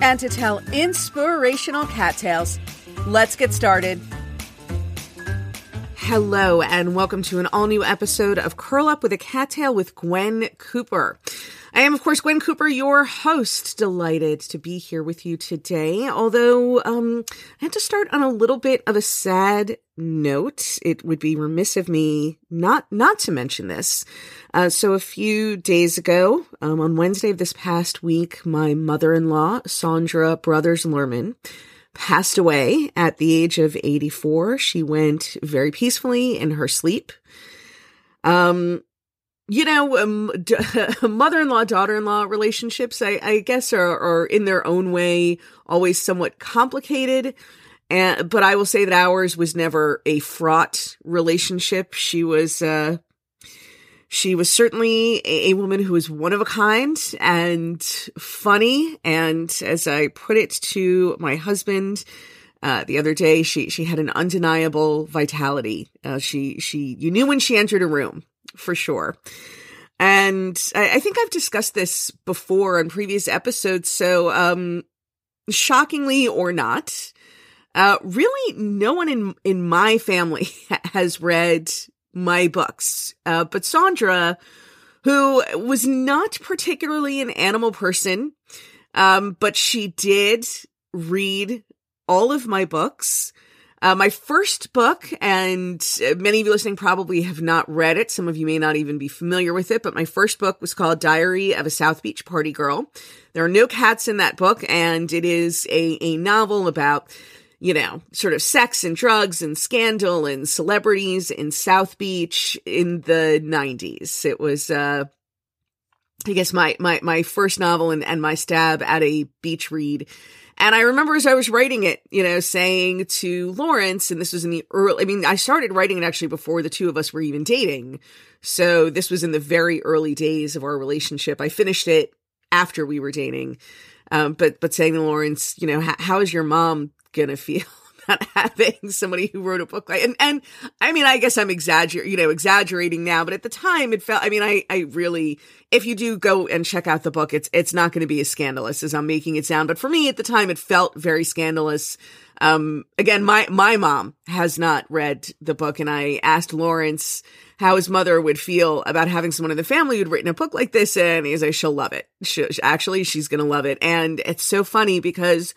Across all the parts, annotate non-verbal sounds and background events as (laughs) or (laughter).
and to tell inspirational cat tales. Let's get started. Hello, and welcome to an all new episode of Curl Up with a Cat Tale with Gwen Cooper. I am, of course, Gwen Cooper, your host. Delighted to be here with you today. Although, um, I had to start on a little bit of a sad note. It would be remiss of me not, not to mention this. Uh, so a few days ago, um, on Wednesday of this past week, my mother-in-law, Saundra Brothers Lerman, passed away at the age of 84. She went very peacefully in her sleep. Um, you know, um, d- (laughs) mother-in-law, daughter-in-law relationships, I, I guess, are, are in their own way always somewhat complicated. And, but I will say that ours was never a fraught relationship. She was, uh, she was certainly a, a woman who was one of a kind and funny. And as I put it to my husband, uh, the other day, she, she had an undeniable vitality. Uh, she, she, you knew when she entered a room for sure. And I, I, think I've discussed this before on previous episodes. So, um, shockingly or not, uh, really no one in, in my family (laughs) has read my books. Uh, but Saundra, who was not particularly an animal person, um, but she did read all of my books. Uh, my first book, and many of you listening probably have not read it. Some of you may not even be familiar with it, but my first book was called Diary of a South Beach Party Girl. There are no cats in that book, and it is a, a novel about, you know, sort of sex and drugs and scandal and celebrities in South Beach in the 90s. It was, uh, I guess my, my, my first novel and, and my stab at a beach read. And I remember as I was writing it, you know, saying to Lawrence, and this was in the early, I mean, I started writing it actually before the two of us were even dating. So this was in the very early days of our relationship. I finished it after we were dating. Um, but, but saying to Lawrence, you know, how is your mom going to feel? Not (laughs) having somebody who wrote a book like and and I mean I guess I'm exaggerating you know exaggerating now but at the time it felt I mean I I really if you do go and check out the book it's it's not going to be as scandalous as I'm making it sound. But for me at the time it felt very scandalous. Um again my my mom has not read the book and I asked Lawrence how his mother would feel about having someone in the family who'd written a book like this and he's like she'll love it. She, actually she's going to love it. And it's so funny because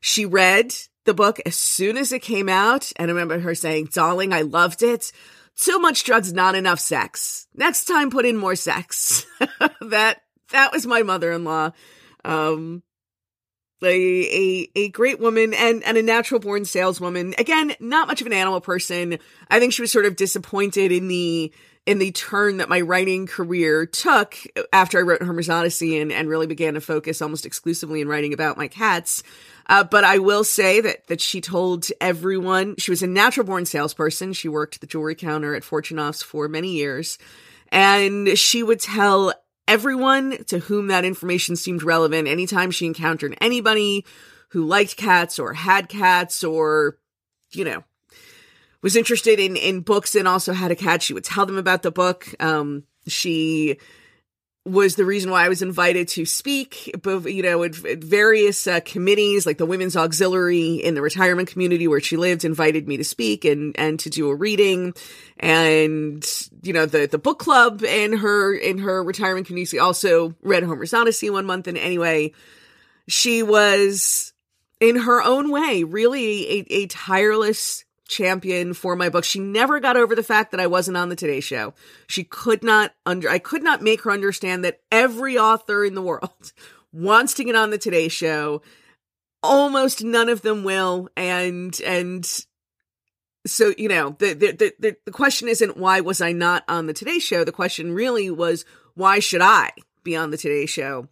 she read the book as soon as it came out. And I remember her saying, darling, I loved it. Too much drugs, not enough sex. Next time, put in more sex. (laughs) that, that was my mother-in-law. Um, a, a, a great woman and, and a natural born saleswoman. Again, not much of an animal person. I think she was sort of disappointed in the, in the turn that my writing career took after I wrote Homer's Odyssey and, and really began to focus almost exclusively in writing about my cats. Uh, but I will say that that she told everyone she was a natural born salesperson. She worked the jewelry counter at Fortunoff's for many years, and she would tell everyone to whom that information seemed relevant anytime she encountered anybody who liked cats or had cats or you know was interested in in books and also had a cat she would tell them about the book um she was the reason why I was invited to speak, you know, at, various uh, committees, like the Women's Auxiliary in the retirement community where she lived, invited me to speak and and to do a reading, and you know, the the book club in her in her retirement community also read Homer's Odyssey one month, and anyway, she was in her own way really a, a tireless champion for my book. She never got over the fact that I wasn't on the Today Show. She could not under, I could not make her understand that every author in the world (laughs) wants to get on the Today Show. Almost none of them will. And, and so, you know, the, the, the, the question isn't why was I not on the Today Show? The question really was, why should I be on the Today Show?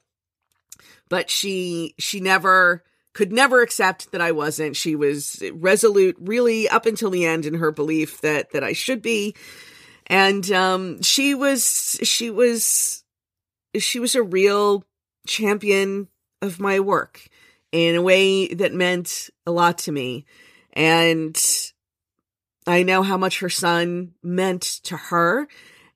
but she she never could never accept that I wasn't. She was resolute really up until the end in her belief that that I should be. And um she was she was she was a real champion of my work in a way that meant a lot to me. And I know how much her son meant to her.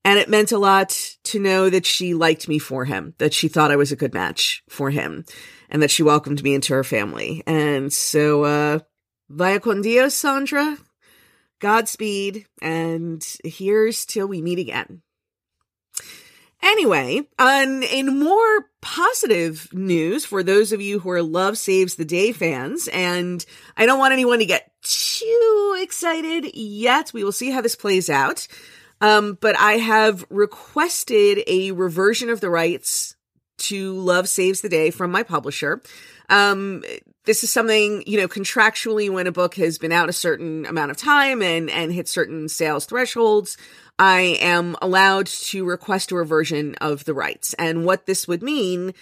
And it meant a lot to know that she liked me for him, that she thought I was a good match for him, and that she welcomed me into her family. And so, uh, vaya con Dios, Saundra. Godspeed. And here's till we meet again. Anyway, on in more positive news for those of you who are Love Saves the Day fans, and I don't want anyone to get too excited yet. We will see how this plays out. Um, but I have requested a reversion of the rights to Love Saves the Day from my publisher. Um, this is something, you know, contractually when a book has been out a certain amount of time and, and hit certain sales thresholds, I am allowed to request a reversion of the rights. And what this would mean,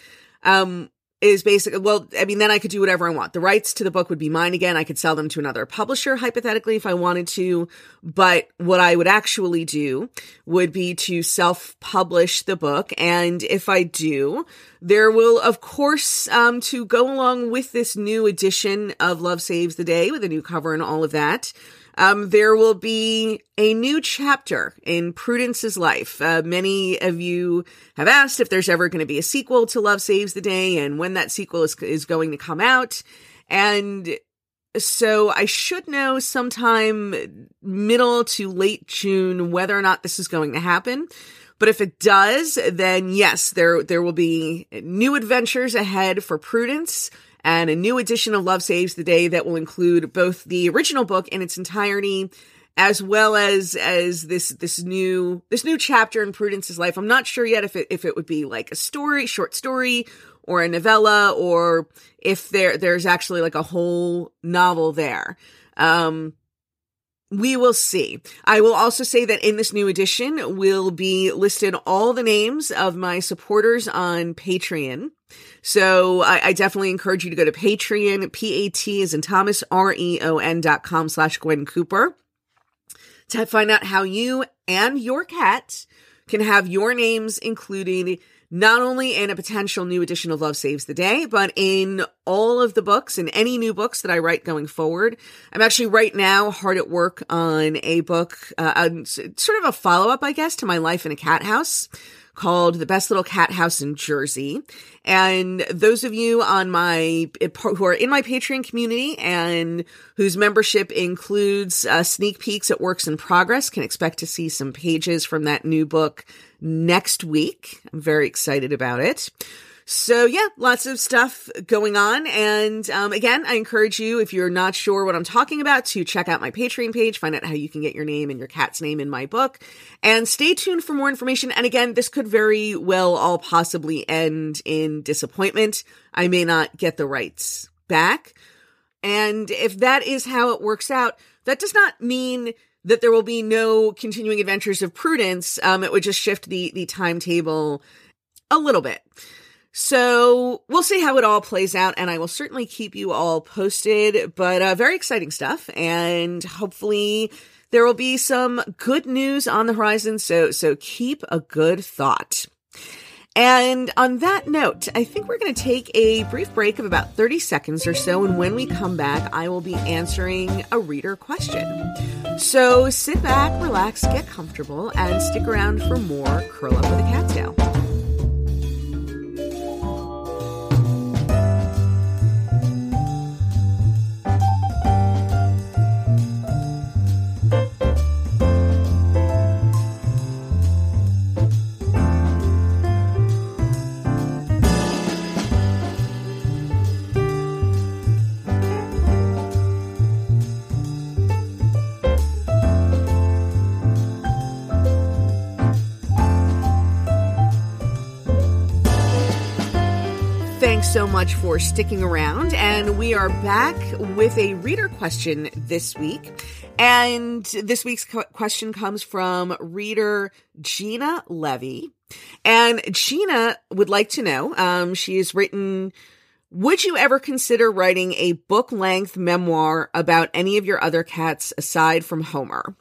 um, is basically, well, I mean, then I could do whatever I want. The rights to the book would be mine again. I could sell them to another publisher, hypothetically, if I wanted to. But what I would actually do would be to self publish the book. And if I do, there will, of course, um, to go along with this new edition of Love Saves the Day with a new cover and all of that, um, there will be a new chapter in Prudence's life. Uh, many of you have asked if there's ever going to be a sequel to Love Saves the Day and when that sequel is, is going to come out. And so I should know sometime middle to late June whether or not this is going to happen. But if it does, then yes, there there will be new adventures ahead for Prudence and a new edition of Love Saves the Day that will include both the original book in its entirety as well as as this this new this new chapter in Prudence's life. I'm not sure yet if it if it would be like a story, short story, or a novella, or if there there's actually like a whole novel there. Um, we will see. I will also say that in this new edition will be listed all the names of my supporters on Patreon. So I, I, definitely encourage you to go to Patreon, P-A-T is in Thomas, R-E-O-N dot com slash Gwen Cooper to find out how you and your cat can have your names included not only in a potential new edition of Love Saves the Day, but in all of the books and any new books that I write going forward. I'm actually right now hard at work on a book, uh, sort of a follow up, I guess, to my life in a cat house called The Best Little Cat House in Jersey. And those of you on my, who are in my Patreon community and whose membership includes uh, sneak peeks at works in progress can expect to see some pages from that new book next week. I'm very excited about it. So yeah, lots of stuff going on. And um, again, I encourage you, if you're not sure what I'm talking about, to check out my Patreon page, find out how you can get your name and your cat's name in my book, and stay tuned for more information. And again, this could very well all possibly end in disappointment. I may not get the rights back. And if that is how it works out, that does not mean that there will be no continuing adventures of Prudence. Um, it would just shift the the timetable a little bit. So we'll see how it all plays out, and I will certainly keep you all posted. But uh, very exciting stuff, and hopefully there will be some good news on the horizon. So so keep a good thought. And on that note, I think we're going to take a brief break of about 30 seconds or so. And when we come back, I will be answering a reader question. So sit back, relax, get comfortable, and stick around for more Curl Up with a Cat Tale. So much for sticking around. And we are back with a reader question this week. And this week's question comes from reader Gina Levy. And Gina would like to know, um, she has written, would you ever consider writing a book length memoir about any of your other cats aside from Homer?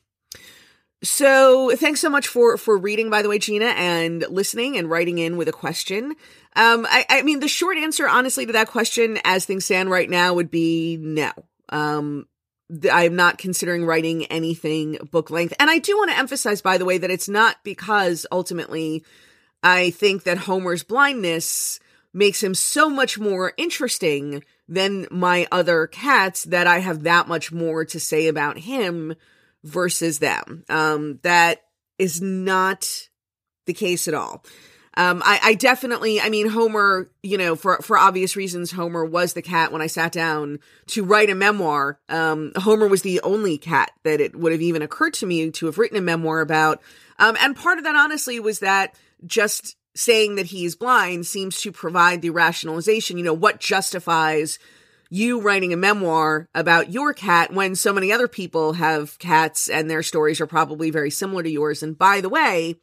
So thanks so much for for reading, by the way, Gina, and listening and writing in with a question. Um, I, I mean, the short answer, honestly, to that question, as things stand right now, would be no. Um, I'm not considering writing anything book length. And I do want to emphasize, by the way, that it's not because ultimately I think that Homer's blindness makes him so much more interesting than my other cats that I have that much more to say about him versus them. Um, that is not the case at all. Um, I, I definitely, I mean, Homer, you know, for, for obvious reasons, Homer was the cat when I sat down to write a memoir. Um, Homer was the only cat that it would have even occurred to me to have written a memoir about. Um, and part of that, honestly, was that just saying that he's blind seems to provide the rationalization, you know, what justifies you writing a memoir about your cat when so many other people have cats and their stories are probably very similar to yours. And by the way,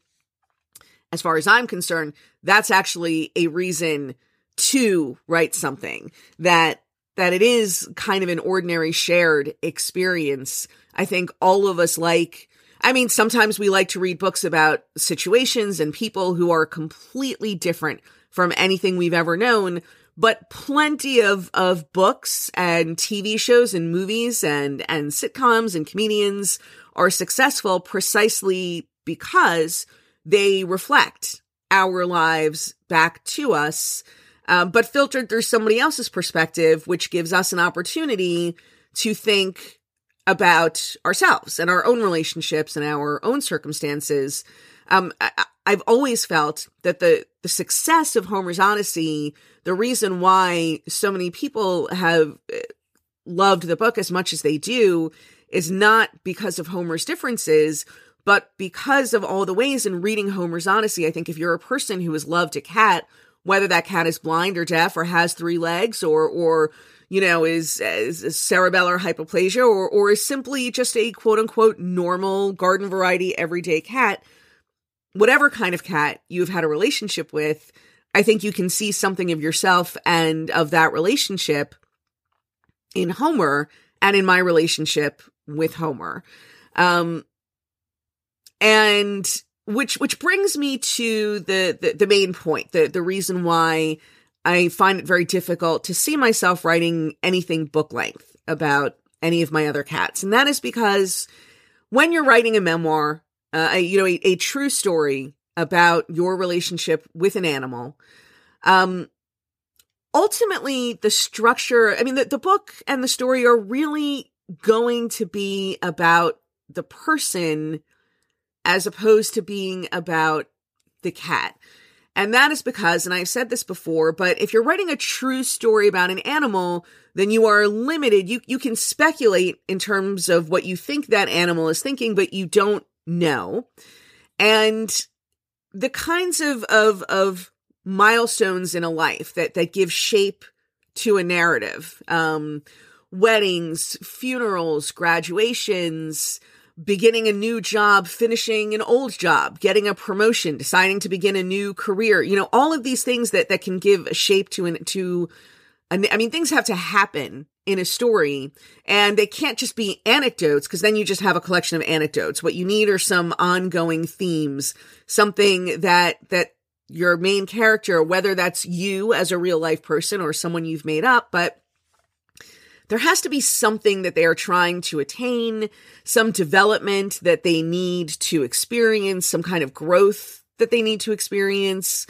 as far as I'm concerned, that's actually a reason to write something that that it is kind of an ordinary shared experience. I think all of us like I mean, sometimes we like to read books about situations and people who are completely different from anything we've ever known, but plenty of, of books and TV shows and movies and, and sitcoms and comedians are successful precisely because they reflect our lives back to us, um, but filtered through somebody else's perspective, which gives us an opportunity to think about ourselves and our own relationships and our own circumstances. Um, I, I've always felt that the the success of Homer's Odyssey, the reason why so many people have uh, loved the book as much as they do, is not because of Homer's differences, but because of all the ways in reading Homer's Odyssey. I think if you're a person who has loved a cat, whether that cat is blind or deaf or has three legs or or you know, is, is, cerebellar hypoplasia or, or is simply just a quote unquote normal garden variety everyday cat, whatever kind of cat you've had a relationship with, I think you can see something of yourself and of that relationship in Homer and in my relationship with Homer. Um, and which, which brings me to the, the, the main point, the, the reason why I find it very difficult to see myself writing anything book length about any of my other cats. And that is because when you're writing a memoir, uh, you know, a, a, true story about your relationship with an animal, um, ultimately the structure, I mean, the, the book and the story are really going to be about the person as opposed to being about the cat. And that is because, and I've said this before, but if you're writing a true story about an animal, then you are limited. You, you can speculate in terms of what you think that animal is thinking, but you don't know. And the kinds of, of, of milestones in a life that, that give shape to a narrative, um, weddings, funerals, graduations, beginning a new job, finishing an old job, getting a promotion, deciding to begin a new career, you know, all of these things that, that can give a shape to an, to, an, I mean, things have to happen in a story and they can't just be anecdotes because then you just have a collection of anecdotes. What you need are some ongoing themes, something that, that your main character, whether that's you as a real life person or someone you've made up, but there has to be something that they are trying to attain, some development that they need to experience, some kind of growth that they need to experience.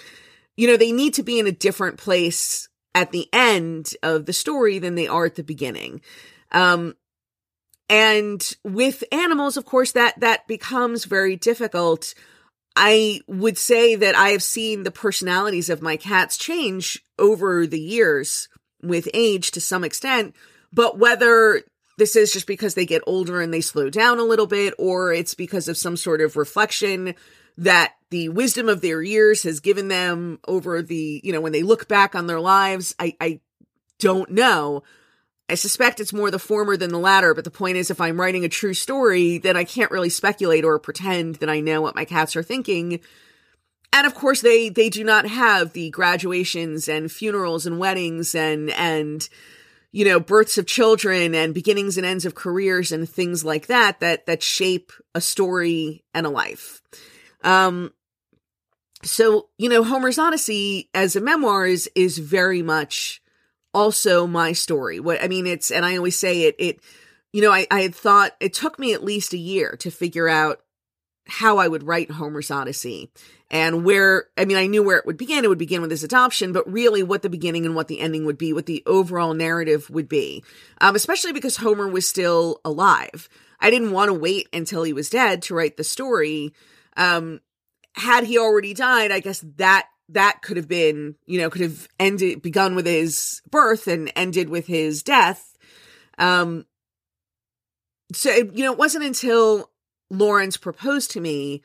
You know, they need to be in a different place at the end of the story than they are at the beginning. Um, and with animals, of course, that, that becomes very difficult. I would say that I have seen the personalities of my cats change over the years with age to some extent, but whether this is just because they get older and they slow down a little bit, or it's because of some sort of reflection that the wisdom of their years has given them over the, you know, when they look back on their lives, I, I don't know. I suspect it's more the former than the latter, but the point is, if I'm writing a true story, then I can't really speculate or pretend that I know what my cats are thinking. and of course they they do not have the graduations and funerals and weddings and and you know births of children and beginnings and ends of careers and things like that that that shape a story and a life. Um so you know homer's odyssey as a memoir is is very much also my story. What i mean it's and i always say it it you know i i had thought it took me at least a year to figure out how I would write Homer's Odyssey and where, I mean, I knew where it would begin. It would begin with his adoption, but really what the beginning and what the ending would be, what the overall narrative would be, um, especially because Homer was still alive. I didn't want to wait until he was dead to write the story. Um, had he already died, I guess that that could have been, you know, could have ended, begun with his birth and ended with his death. Um, so, you know, it wasn't until Lawrence proposed to me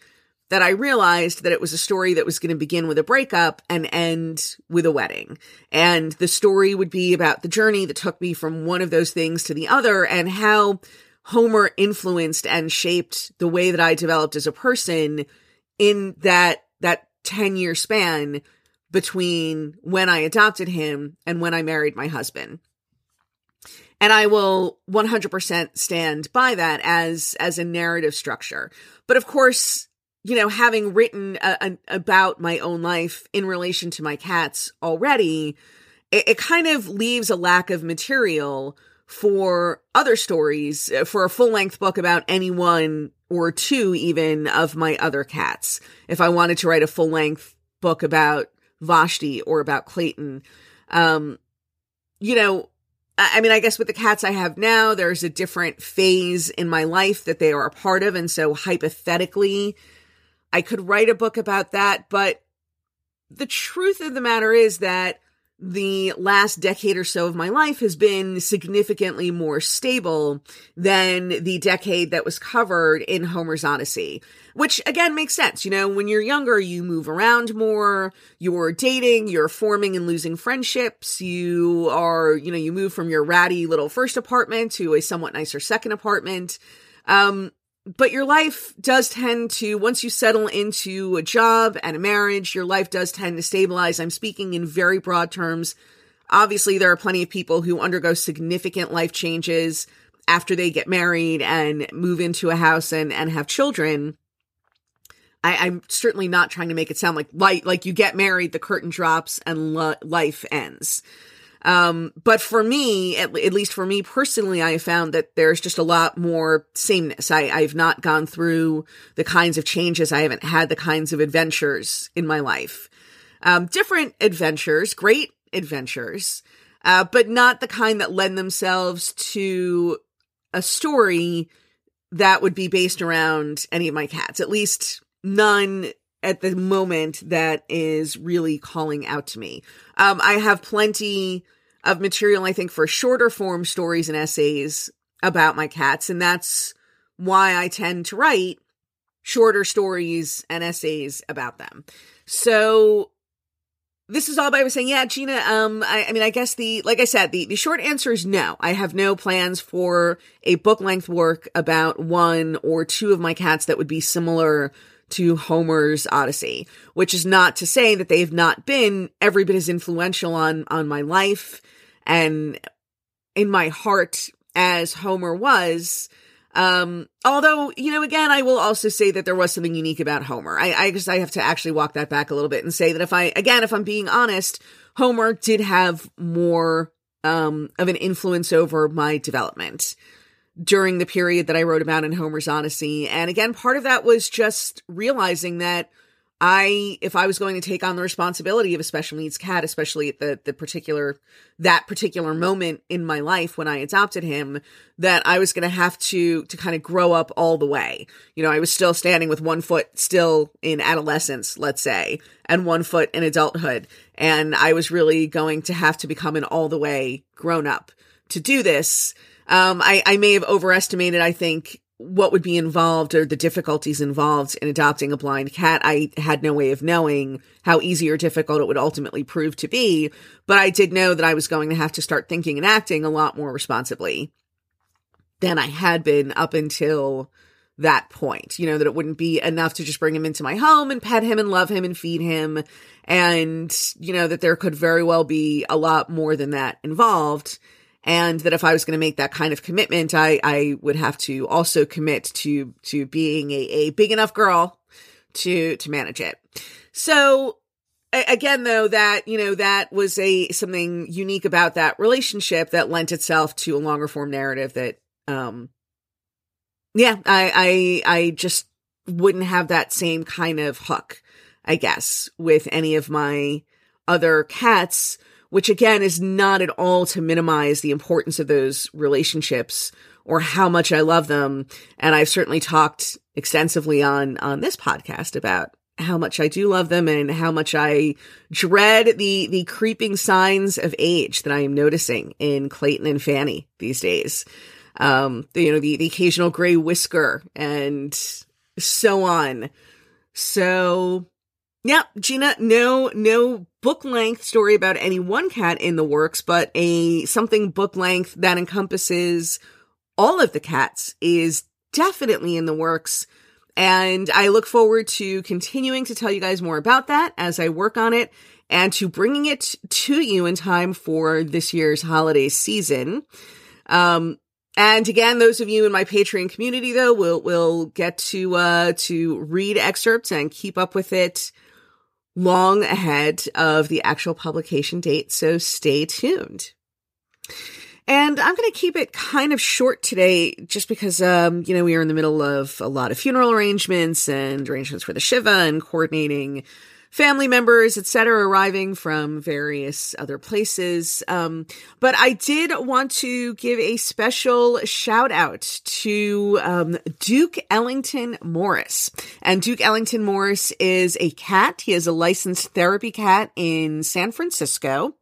that I realized that it was a story that was going to begin with a breakup and end with a wedding. And the story would be about the journey that took me from one of those things to the other and how Homer influenced and shaped the way that I developed as a person in that, that 10 year span between when I adopted him and when I married my husband and I will 100% stand by that as as a narrative structure. But of course, you know, having written a, a, about my own life in relation to my cats already, it, it kind of leaves a lack of material for other stories, uh, for a full length book about any one or two even of my other cats. If I wanted to write a full length book about Vashti or about Clayton, um, you know, I mean, I guess with the cats I have now, there's a different phase in my life that they are a part of. And so hypothetically, I could write a book about that. But the truth of the matter is that the last decade or so of my life has been significantly more stable than the decade that was covered in Homer's Odyssey, which again makes sense. You know, when you're younger, you move around more, you're dating, you're forming and losing friendships, you are, you know, you move from your ratty little first apartment to a somewhat nicer second apartment. Um, but your life does tend to once you settle into a job and a marriage your life does tend to stabilize. I'm speaking in very broad terms. Obviously there are plenty of people who undergo significant life changes after they get married and move into a house and and have children. I, am certainly not trying to make it sound like like like you get married, the curtain drops, and lo- life ends. Um, but for me, at, at, least for me personally, I found that there's just a lot more sameness. I, I've not gone through the kinds of changes. I haven't had the kinds of adventures in my life. Um, different adventures, great adventures, uh, but not the kind that lend themselves to a story that would be based around any of my cats. At least none at the moment that is really calling out to me. Um, I have plenty of material, I think, for shorter form stories and essays about my cats. And that's why I tend to write shorter stories and essays about them. So this is all by was saying, yeah, Gina, um, I, I, mean, I guess the, like I said, the, the short answer is no. I have no plans for a book length work about one or two of my cats that would be similar to Homer's Odyssey, which is not to say that they have not been every bit as influential on, on my life and in my heart as Homer was. Um, although, you know, again, I will also say that there was something unique about Homer. I, I I have to actually walk that back a little bit and say that if I, again, if I'm being honest, Homer did have more, um, of an influence over my development during the period that I wrote about in Homer's Odyssey. And again, part of that was just realizing that I, if I was going to take on the responsibility of a special needs cat, especially at the, the particular, that particular moment in my life when I adopted him, that I was going to have to, to kind of grow up all the way. You know, I was still standing with one foot still in adolescence, let's say, and one foot in adulthood. And I was really going to have to become an all the way grown up to do this. Um, I, I may have overestimated, I think, what would be involved or the difficulties involved in adopting a blind cat. I had no way of knowing how easy or difficult it would ultimately prove to be, but I did know that I was going to have to start thinking and acting a lot more responsibly than I had been up until that point. You know, that it wouldn't be enough to just bring him into my home and pet him and love him and feed him. And, you know, that there could very well be a lot more than that involved. And that if I was going to make that kind of commitment, I, I would have to also commit to, to being a, a big enough girl to, to manage it. So again though that you know that was a something unique about that relationship that lent itself to a longer form narrative that um yeah i i i just wouldn't have that same kind of hook i guess with any of my other cats which again is not at all to minimize the importance of those relationships or how much i love them and i've certainly talked extensively on on this podcast about how much I do love them and how much I dread the the creeping signs of age that I am noticing in Clayton and Fanny these days. Um, you know, the, the occasional gray whisker and so on. So, yeah, Gina, no, no book length story about any one cat in the works, but a something book length that encompasses all of the cats is definitely in the works. And I look forward to continuing to tell you guys more about that as I work on it and to bringing it to you in time for this year's holiday season. Um, and again, those of you in my Patreon community, though, will will get to uh, to read excerpts and keep up with it long ahead of the actual publication date. So stay tuned. And I'm going to keep it kind of short today just because, um, you know, we are in the middle of a lot of funeral arrangements and arrangements for the Shiva and coordinating family members, etc., arriving from various other places. Um, but I did want to give a special shout out to um, Duke Ellington Morris. And Duke Ellington Morris is a cat. He is a licensed therapy cat in San Francisco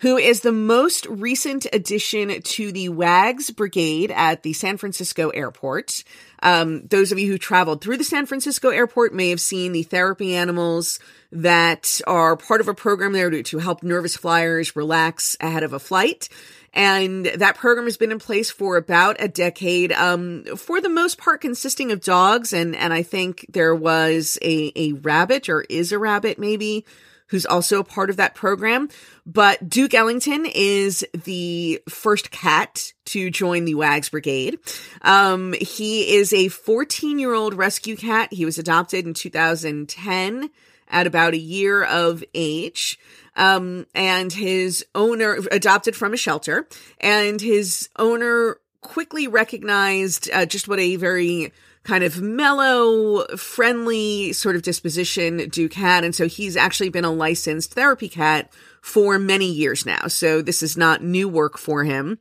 who is the most recent addition to the WAGS brigade at the San Francisco airport. Um, those of you who traveled through the San Francisco airport may have seen the therapy animals that are part of a program there to, to help nervous flyers relax ahead of a flight. And that program has been in place for about a decade, um, for the most part consisting of dogs. And, and I think there was a, a rabbit or is a rabbit maybe who's also a part of that program. But Duke Ellington is the first cat to join the WAGS Brigade. Um, he is a 14 year old rescue cat. He was adopted in 2010 at about a year of age. Um, and his owner adopted from a shelter and his owner quickly recognized uh, just what a very kind of mellow, friendly sort of disposition Duke had. And so he's actually been a licensed therapy cat for many years now. So this is not new work for him.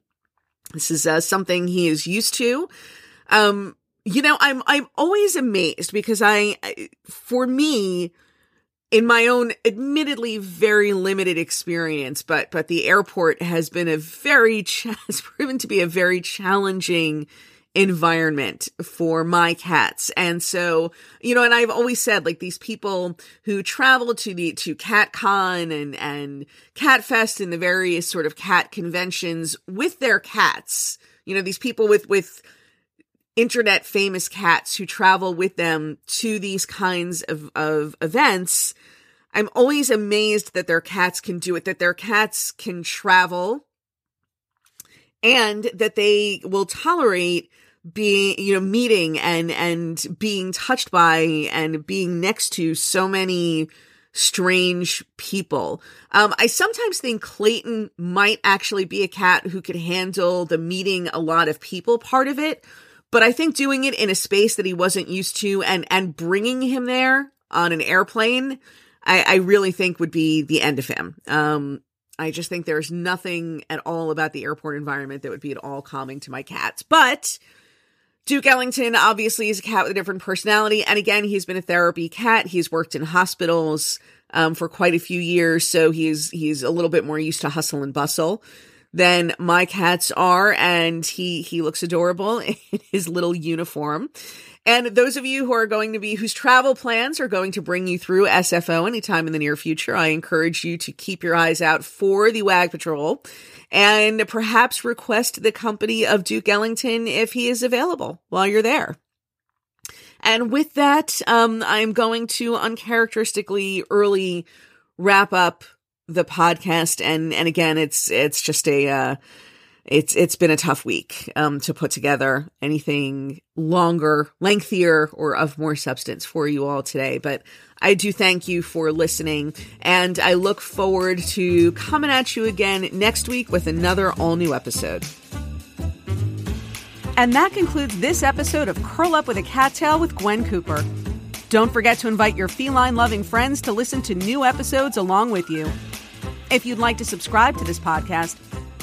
This is uh, something he is used to. Um, you know, I'm I'm always amazed because I, for me, in my own admittedly very limited experience, but but the airport has been a very (laughs) has proven to be a very challenging environment for my cats. And so, you know, and I've always said like these people who travel to the to CatCon and and CatFest and the various sort of cat conventions with their cats, you know, these people with with internet famous cats who travel with them to these kinds of of events. I'm always amazed that their cats can do it, that their cats can travel and that they will tolerate being you know meeting and and being touched by and being next to so many strange people. Um, I sometimes think Clayton might actually be a cat who could handle the meeting a lot of people part of it, but I think doing it in a space that he wasn't used to and and bringing him there on an airplane, I, I really think would be the end of him. Um, I just think there's nothing at all about the airport environment that would be at all calming to my cats, but Duke Ellington obviously is a cat with a different personality. And again, he's been a therapy cat. He's worked in hospitals um, for quite a few years. So he's, he's a little bit more used to hustle and bustle than my cats are. And he, he looks adorable (laughs) in his little uniform. And those of you who are going to be, whose travel plans are going to bring you through SFO anytime in the near future, I encourage you to keep your eyes out for the WAG Patrol and perhaps request the company of Duke Ellington if he is available while you're there. And with that, um, I'm going to uncharacteristically early wrap up the podcast. And, and again, it's, it's just a, uh, it's it's been a tough week um, to put together anything longer, lengthier, or of more substance for you all today. But I do thank you for listening, and I look forward to coming at you again next week with another all new episode. And that concludes this episode of Curl Up with a Cat Tale with Gwen Cooper. Don't forget to invite your feline loving friends to listen to new episodes along with you. If you'd like to subscribe to this podcast,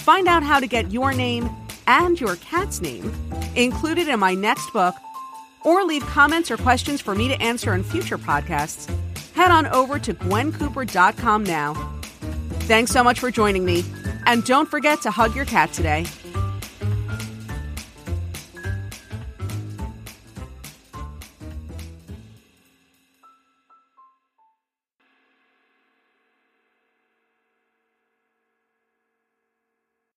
Find out how to get your name and your cat's name included in my next book, or leave comments or questions for me to answer in future podcasts. Head on over to gwencooper.com now. Thanks so much for joining me, and don't forget to hug your cat today.